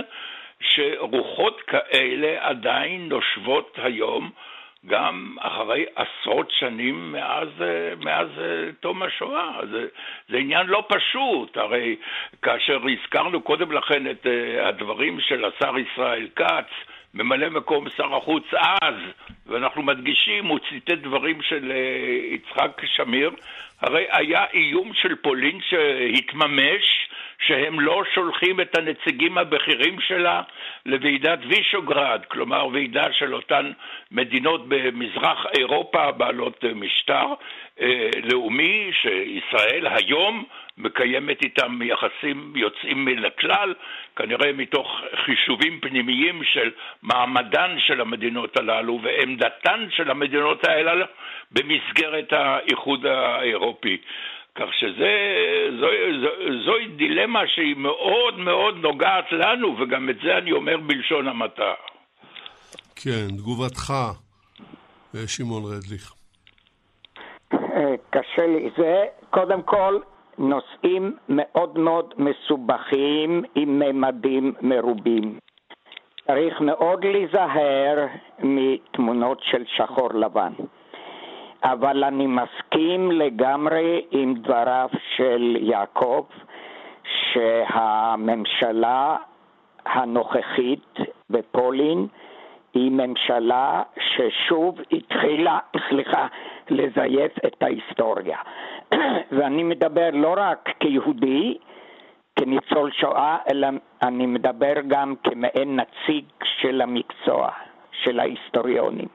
שרוחות כאלה עדיין נושבות היום גם אחרי עשרות שנים מאז, מאז תום השואה. זה, זה עניין לא פשוט, הרי כאשר הזכרנו קודם לכן את אה, הדברים של השר ישראל כץ, ממלא מקום שר החוץ אז, ואנחנו מדגישים, הוא ציטט דברים של אה, יצחק שמיר, הרי היה איום של פולין שהתממש, שהם לא שולחים את הנציגים הבכירים שלה לוועידת וישוגרד, כלומר ועידה של אותן מדינות במזרח אירופה בעלות משטר אה, לאומי, שישראל היום מקיימת איתם יחסים יוצאים מן הכלל, כנראה מתוך חישובים פנימיים של מעמדן של המדינות הללו ועמדתן של המדינות האלה במסגרת האיחוד האירופי. כך שזוהי דילמה שהיא מאוד מאוד נוגעת לנו, וגם את זה אני אומר בלשון המעטה. כן, תגובתך, שמעון רדליך. אה, קשה לי. זה קודם כל נושאים מאוד מאוד מסובכים עם ממדים מרובים. צריך מאוד להיזהר מתמונות של שחור לבן. אבל אני מסכים לגמרי עם דבריו של יעקב שהממשלה הנוכחית בפולין היא ממשלה ששוב התחילה, סליחה, לזייף את ההיסטוריה. ואני מדבר לא רק כיהודי, כניצול שואה, אלא אני מדבר גם כמעין נציג של המקצוע, של ההיסטוריונים.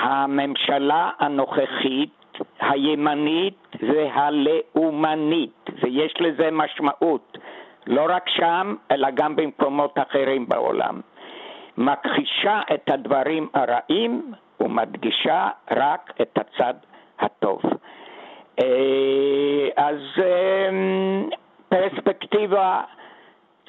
הממשלה הנוכחית, הימנית והלאומנית, ויש לזה משמעות, לא רק שם, אלא גם במקומות אחרים בעולם. מכחישה את הדברים הרעים ומדגישה רק את הצד הטוב. אה, אז אה, פרספקטיבה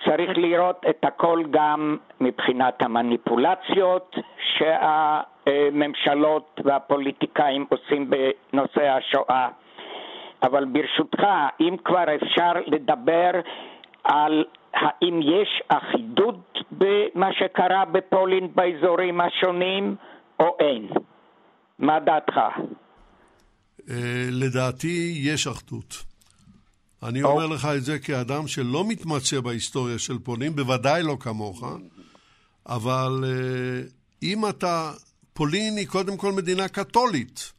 צריך לראות את הכל גם מבחינת המניפולציות שהממשלות והפוליטיקאים עושים בנושא השואה. אבל ברשותך, אם כבר אפשר לדבר על האם יש אחידות במה שקרה בפולין באזורים השונים או אין? מה דעתך? אה, לדעתי יש אחדות. אני אומר לך את זה כאדם שלא מתמצא בהיסטוריה של פולין, בוודאי לא כמוך, אבל אה, אם אתה... פולין היא קודם כל מדינה קתולית,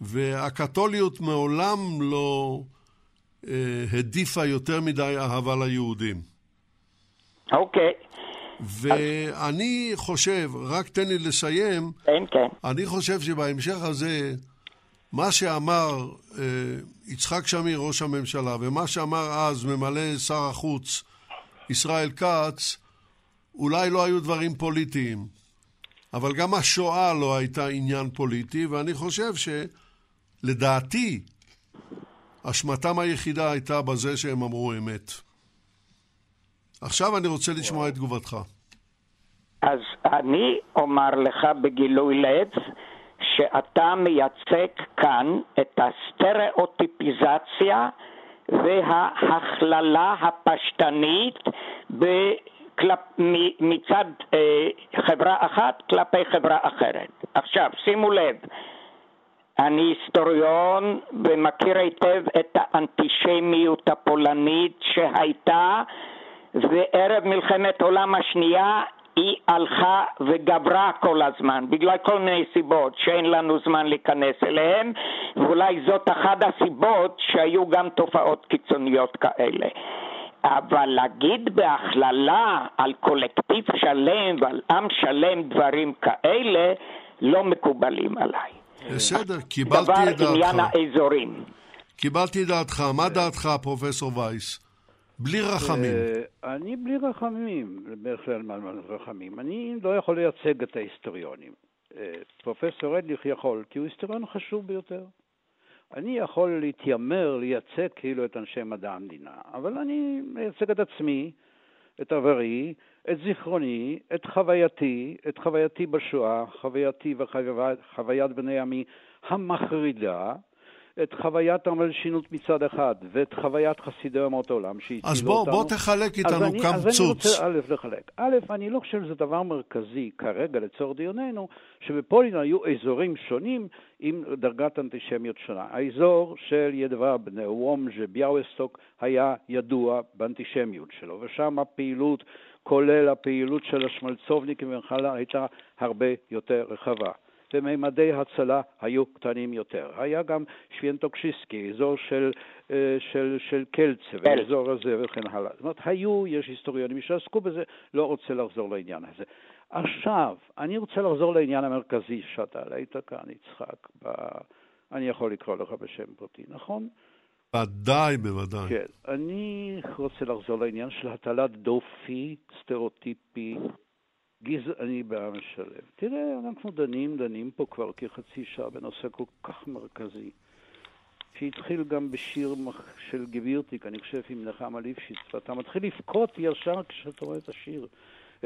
והקתוליות מעולם לא אה, הדיפה יותר מדי אהבה ליהודים. אוקיי. ואני חושב, רק תן לי לסיים, כן, כן. אני חושב שבהמשך הזה, מה שאמר אה, יצחק שמיר, ראש הממשלה, ומה שאמר אז ממלא שר החוץ ישראל כץ, אולי לא היו דברים פוליטיים. אבל גם השואה לא הייתה עניין פוליטי, ואני חושב שלדעתי, אשמתם היחידה הייתה בזה שהם אמרו אמת. עכשיו אני רוצה לשמוע את תגובתך. אז אני אומר לך בגילוי לב שאתה מייצג כאן את הסטריאוטיפיזציה וההכללה הפשטנית בקלפ, מצד אה, חברה אחת כלפי חברה אחרת. עכשיו, שימו לב, אני היסטוריון ומכיר היטב את האנטישמיות הפולנית שהייתה וערב מלחמת העולם השנייה היא הלכה וגברה כל הזמן, בגלל כל מיני סיבות שאין לנו זמן להיכנס אליהן, ואולי זאת אחת הסיבות שהיו גם תופעות קיצוניות כאלה. אבל להגיד בהכללה על קולקטיב שלם ועל עם שלם דברים כאלה, לא מקובלים עליי. בסדר, קיבלתי דבר את עניין דעתך. האזורים. קיבלתי את דעתך. מה דעתך, פרופסור וייס? בלי רחמים. אה, אני בלי רחמים, בכלל רחמים. אני לא יכול לייצג את ההיסטוריונים. אה, פרופסור אדליך יכול, כי הוא היסטוריון חשוב ביותר. אני יכול להתיימר, לייצג כאילו את אנשי מדע המדינה, אבל אני מייצג את עצמי, את עברי, את זיכרוני, את חווייתי, את חווייתי בשואה, חווייתי וחוויית בני עמי המחרידה, את חוויית המלשינות מצד אחד, ואת חוויית חסידי אומות העולם שהצילו אותנו. אז בוא, בוא תחלק איתנו אני, אז אני קמצוץ. רוצה א' לחלק. א', אני לא חושב שזה דבר מרכזי כרגע לצורך דיוננו, שבפולין היו אזורים שונים עם דרגת אנטישמיות שונה. האזור של ידבב, נאוומז'ה, ביאווסטוק, היה ידוע באנטישמיות שלו, ושם הפעילות, כולל הפעילות של השמלצובניקים וכן הייתה הרבה יותר רחבה. וממדי הצלה היו קטנים יותר. היה גם שוויינטוקשיסקי, אזור של, אה, של, של קלצה, ואזור הזה וכן הלאה. זאת אומרת, היו, יש היסטוריונים שעסקו בזה, לא רוצה לחזור לעניין הזה. עכשיו, אני רוצה לחזור לעניין המרכזי שאתה העלית כאן, יצחק. ב... אני יכול לקרוא לך בשם פרטי, נכון? ודאי, בוודאי. כן. אני רוצה לחזור לעניין של הטלת דופי סטריאוטיפי גזעני בעם שלם. תראה, אנחנו דנים, דנים פה כבר כחצי שעה בנושא כל כך מרכזי, שהתחיל גם בשיר של גבירטיק, אני חושב, עם נחמה ליפשיץ, ואתה מתחיל לבכות ישר כשאתה רואה את השיר,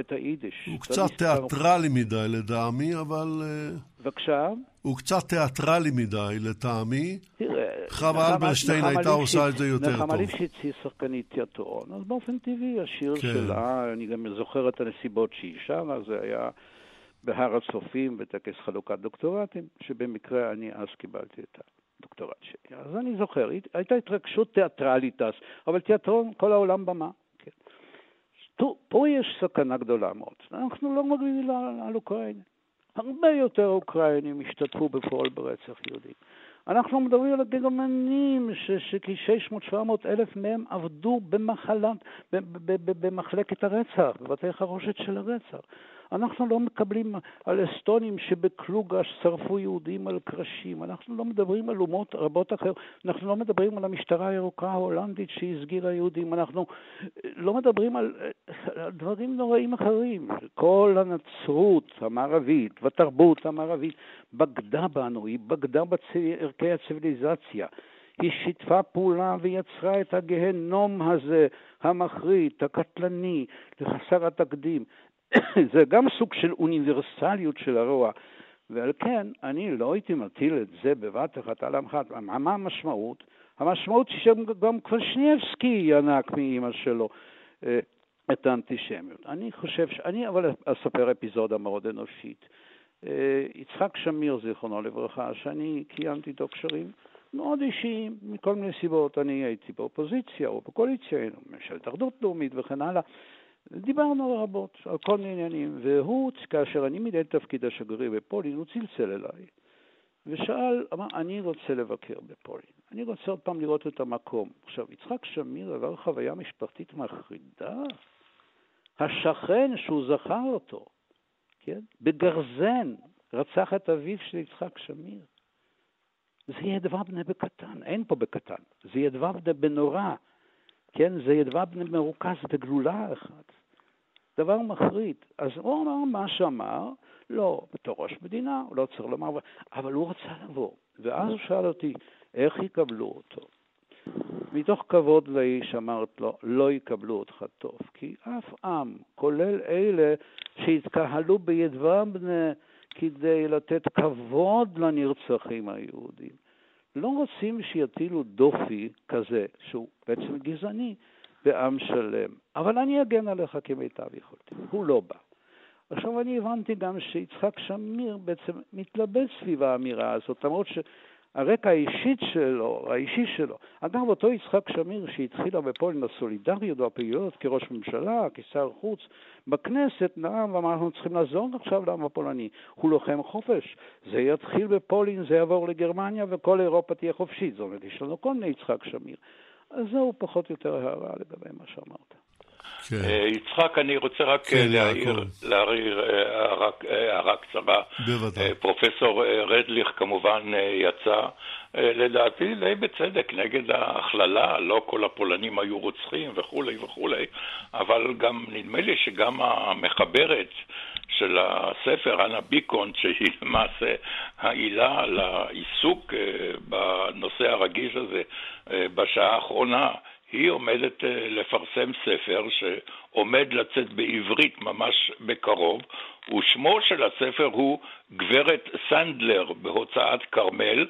את היידיש. הוא קצת תיאטרלי מדי לטעמי, אבל... אה, בבקשה? הוא קצת תיאטרלי מדי לטעמי. תראה, חווה אלברשטיין הייתה עושה את זה יותר טוב. נחמה ליפשיץ היא שחקנית תיאטרון, אז באופן טבעי השיר כן. שלה, אני גם זוכר את הנסיבות שהיא שרה, זה היה בהר הצופים בטקס חלוקת דוקטורטים, שבמקרה אני אז קיבלתי את הדוקטורט שלי. אז אני זוכר, הייתה התרגשות תיאטרלית אז, אבל תיאטרון, כל העולם במה. כן. פה, יש סכנה גדולה מאוד. אנחנו לא מגבילים על, על אוקראינה. הרבה יותר אוקראינים השתתפו בפועל ברצח יהודים. אנחנו מדברים על הגרמנים, שכ-600-700 אלף מהם עבדו במחלת, במחלקת הרצח, בבתי חרושת של הרצח. אנחנו לא מקבלים על אסטונים שבקלוגש שרפו יהודים על קרשים, אנחנו לא מדברים על אומות רבות אחרות, אנחנו לא מדברים על המשטרה הירוקה ההולנדית שהסגירה יהודים, אנחנו לא מדברים על, על דברים נוראים אחרים. כל הנצרות המערבית והתרבות המערבית בגדה בנו, היא בגדה בערכי הציוויליזציה. היא שיתפה פעולה ויצרה את הגהנום הזה, המחריט, הקטלני, לחסר התקדים. זה גם סוג של אוניברסליות של הרוע, ועל כן אני לא הייתי מטיל את זה בבת אחת על עם אחד. מה המשמעות? המשמעות היא שגם קרשניאבסקי ינק מאימא שלו אה, את האנטישמיות. אני חושב, ש... אני אבל אספר אפיזודה מאוד אנושית. אה, יצחק שמיר, זיכרונו לברכה, שאני קיימתי איתו קשרים מאוד אישיים, מכל מיני סיבות. אני הייתי באופוזיציה או בקואליציה, ממשלת אחדות לאומית וכן הלאה. דיברנו רבות על כל מיני עניינים, והוא, כאשר אני מילא את תפקיד השגריר בפולין, הוא צלצל אליי ושאל, אמר, אני רוצה לבקר בפולין, אני רוצה עוד פעם לראות את המקום. עכשיו, יצחק שמיר עבר חוויה משפחתית מחרידה. השכן שהוא זכר אותו, כן, בגרזן, רצח את אביו של יצחק שמיר. זה ידבבנה בקטן, אין פה בקטן, זה ידבבנה בנורא, כן, זה ידבבנה מרוכז בגלולה אחת. דבר מחריד. אז הוא אמר מה שאמר, לא, בתור ראש מדינה, הוא לא צריך לומר, אבל הוא רצה לבוא. ואז הוא שאל אותי, איך יקבלו אותו? מתוך כבוד לאיש אמרת לו, לא יקבלו אותך טוב, כי אף עם, כולל אלה שהתקהלו בידבבנה כדי לתת כבוד לנרצחים היהודים, לא רוצים שיטילו דופי כזה, שהוא בעצם גזעני, בעם שלם. אבל אני אגן עליך כמיטב יכולתי. הוא לא בא. עכשיו אני הבנתי גם שיצחק שמיר בעצם מתלבט סביב האמירה הזאת, למרות שהרקע האישית שלו, האישי שלו, אגב, אותו יצחק שמיר שהתחילה בפולין הסולידריות והפעילויות כראש ממשלה, כשר חוץ, בכנסת נאם ואמר, אנחנו צריכים לעזור עכשיו לעם הפולני. הוא לוחם חופש. זה יתחיל בפולין, זה יעבור לגרמניה וכל אירופה תהיה חופשית. זאת אומרת, יש לנו כל מיני יצחק שמיר. אז זהו פחות או יותר הערה לגבי מה שאמרת. כן. אה, יצחק, אני רוצה רק כן, אה, להעיר, להעיר אה, הערה קצרה. בוודאי. פרופסור רדליך כמובן יצא, לדעתי די בצדק, נגד ההכללה, לא כל הפולנים היו רוצחים וכולי וכולי, אבל גם נדמה לי שגם המחברת של הספר, אנה ביקון, שהיא למעשה העילה לעיסוק בנושא הרגיש הזה בשעה האחרונה, היא עומדת אה, לפרסם ספר שעומד לצאת בעברית ממש בקרוב, ושמו של הספר הוא גברת סנדלר בהוצאת כרמל,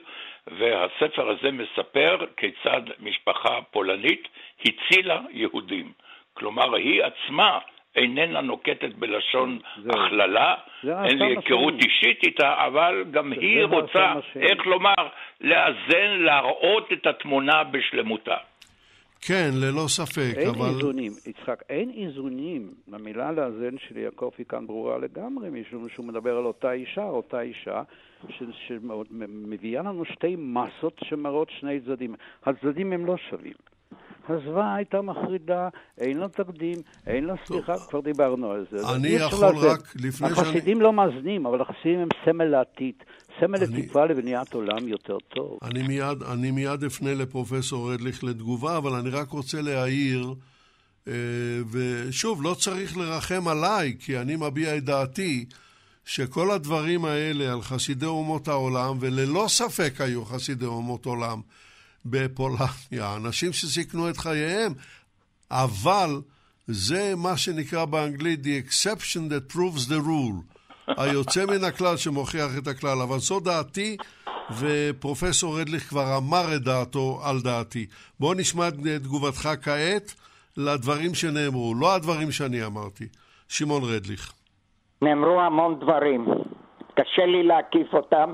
והספר הזה מספר כיצד משפחה פולנית הצילה יהודים. כלומר, היא עצמה איננה נוקטת בלשון הכללה, אין לי היכרות אישית איתה, אבל גם זה היא זה רוצה, איך לומר, לאזן, להראות את התמונה בשלמותה. כן, ללא ספק, אין אבל... אין איזונים, יצחק, אין איזונים. המילה לאזן של יעקב היא כאן ברורה לגמרי, משום שהוא מדבר על אותה אישה, אותה אישה, שמביאה לנו שתי מסות שמראות שני צדדים. הצדדים הם לא שווים. הזוועה הייתה מחרידה, אין לה תקדים, אין לה סליחה, כבר דיברנו על זה. אני יכול רק, לפני שאני... החסידים לא מאזנים, אבל החסידים הם סמל לעתיד. סמל לתקווה לבניית עולם יותר טוב. אני מיד, אני מיד אפנה לפרופסור רדליך לתגובה, אבל אני רק רוצה להעיר, אה, ושוב, לא צריך לרחם עליי, כי אני מביע את דעתי, שכל הדברים האלה על חסידי אומות העולם, וללא ספק היו חסידי אומות עולם בפולניה, אנשים שסיכנו את חייהם, אבל זה מה שנקרא באנגלית The exception that proves the rule. היוצא מן הכלל שמוכיח את הכלל, אבל זו דעתי, ופרופסור רדליך כבר אמר את דעתו על דעתי. בואו נשמע את תגובתך כעת לדברים שנאמרו, לא הדברים שאני אמרתי. שמעון רדליך. נאמרו המון דברים, קשה לי להקיף אותם,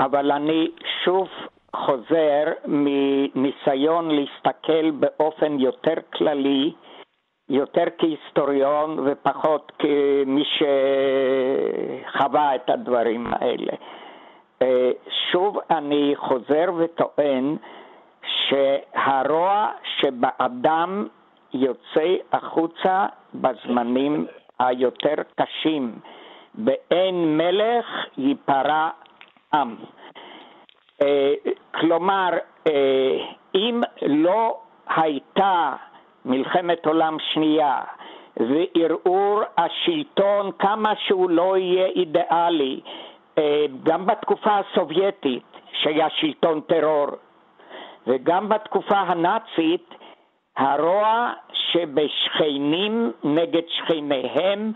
אבל אני שוב חוזר מניסיון להסתכל באופן יותר כללי יותר כהיסטוריון ופחות כמי שחווה את הדברים האלה. אה, שוב אני חוזר וטוען שהרוע שבאדם יוצא החוצה בזמנים היותר קשים. באין מלך ייפרע עם. אה, כלומר, אה, אם לא הייתה מלחמת עולם שנייה וערעור השלטון כמה שהוא לא יהיה אידיאלי, אה, גם בתקופה הסובייטית שהיה שלטון טרור וגם בתקופה הנאצית הרוע שבשכנים נגד שכניהם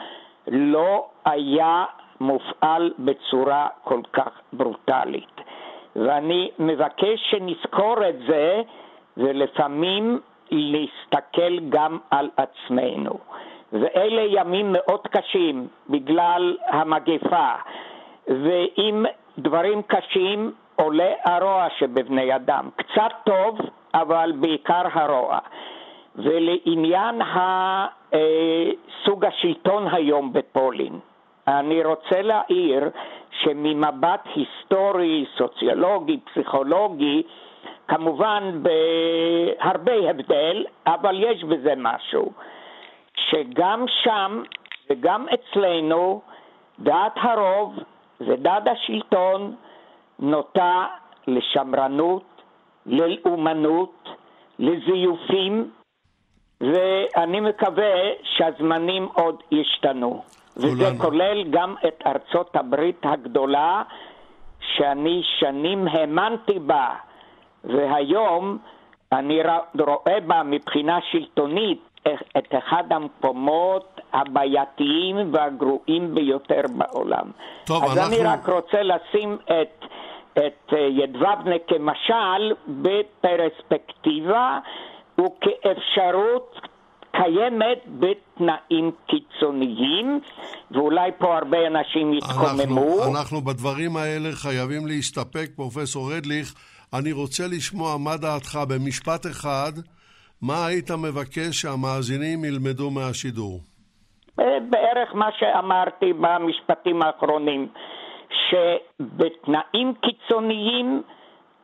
לא היה מופעל בצורה כל כך ברוטלית. ואני מבקש שנזכור את זה ולפעמים להסתכל גם על עצמנו. ואלה ימים מאוד קשים בגלל המגפה, ואם דברים קשים עולה הרוע שבבני אדם. קצת טוב, אבל בעיקר הרוע. ולעניין סוג השלטון היום בפולין. אני רוצה להעיר שממבט היסטורי, סוציולוגי, פסיכולוגי, כמובן בהרבה הבדל, אבל יש בזה משהו, שגם שם וגם אצלנו דעת הרוב ודעת השלטון נוטה לשמרנות, ללאומנות, לזיופים, ואני מקווה שהזמנים עוד ישתנו. וזה כולל גם את ארצות הברית הגדולה, שאני שנים האמנתי בה, והיום אני רואה בה מבחינה שלטונית את אחד המקומות הבעייתיים והגרועים ביותר בעולם. טוב, אז אנחנו... אני רק רוצה לשים את, את ידבבנה כמשל בפרספקטיבה וכאפשרות קיימת בתנאים קיצוניים, ואולי פה הרבה אנשים יתקוממו. אנחנו, אנחנו בדברים האלה חייבים להסתפק, פרופסור רדליך. אני רוצה לשמוע מה דעתך במשפט אחד, מה היית מבקש שהמאזינים ילמדו מהשידור? בערך מה שאמרתי במשפטים האחרונים, שבתנאים קיצוניים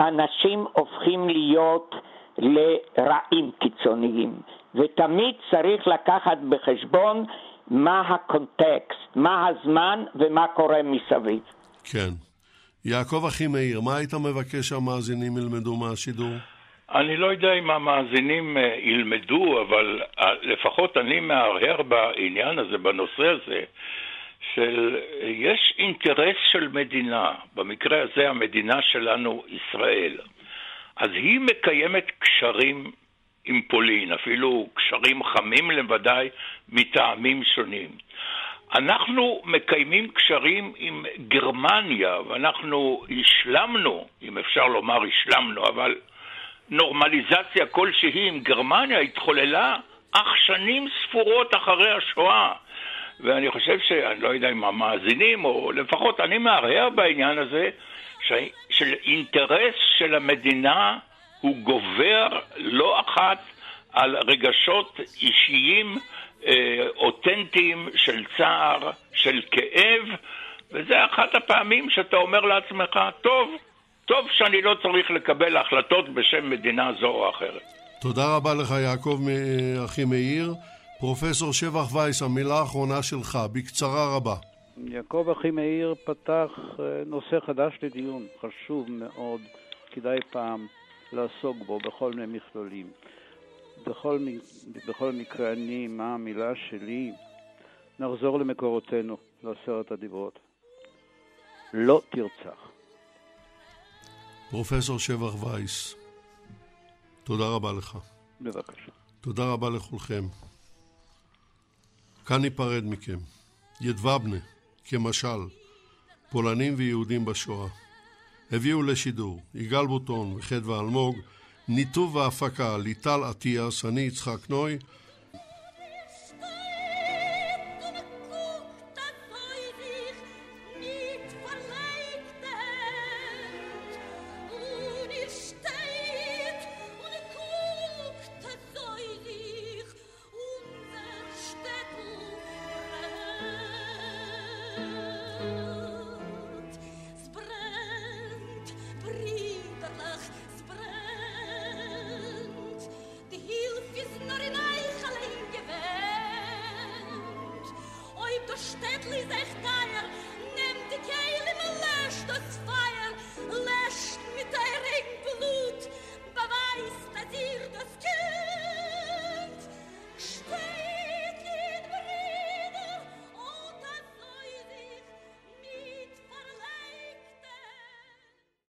אנשים הופכים להיות לרעים קיצוניים. ותמיד צריך לקחת בחשבון מה הקונטקסט, מה הזמן ומה קורה מסביב. כן. יעקב אחימאיר, מה היית מבקש שהמאזינים ילמדו מהשידור? אני לא יודע אם המאזינים אה, ילמדו, אבל אה, לפחות אני מהרהר בעניין הזה, בנושא הזה, של אה, יש אינטרס של מדינה, במקרה הזה המדינה שלנו, ישראל. אז היא מקיימת קשרים עם פולין, אפילו קשרים חמים לוודאי מטעמים שונים. אנחנו מקיימים קשרים עם גרמניה, ואנחנו השלמנו, אם אפשר לומר השלמנו, אבל נורמליזציה כלשהי עם גרמניה התחוללה אך שנים ספורות אחרי השואה. ואני חושב שאני לא יודע אם המאזינים, או לפחות אני מהרהר בעניין הזה. של אינטרס של המדינה הוא גובר לא אחת על רגשות אישיים אה, אותנטיים של צער, של כאב, וזה אחת הפעמים שאתה אומר לעצמך, טוב, טוב שאני לא צריך לקבל החלטות בשם מדינה זו או אחרת. תודה רבה לך, יעקב אחי מאיר. פרופסור שבח וייס, המילה האחרונה שלך, בקצרה רבה. יעקב אחי מאיר פתח אה, נושא חדש לדיון, חשוב מאוד, כדאי פעם לעסוק בו בכל מיני מכלולים. בכל, בכל מקרה, אני, מה המילה שלי, נחזור למקורותינו, לעשרת הדיברות. לא תרצח. פרופסור שבח וייס, תודה רבה לך. בבקשה. תודה רבה לכולכם. כאן ניפרד מכם. ידבבנה, כמשל, פולנים ויהודים בשואה. הביאו לשידור יגאל בוטון וחדווה אלמוג, ניתוב והפקה ליטל אטיאס, אני יצחק נוי,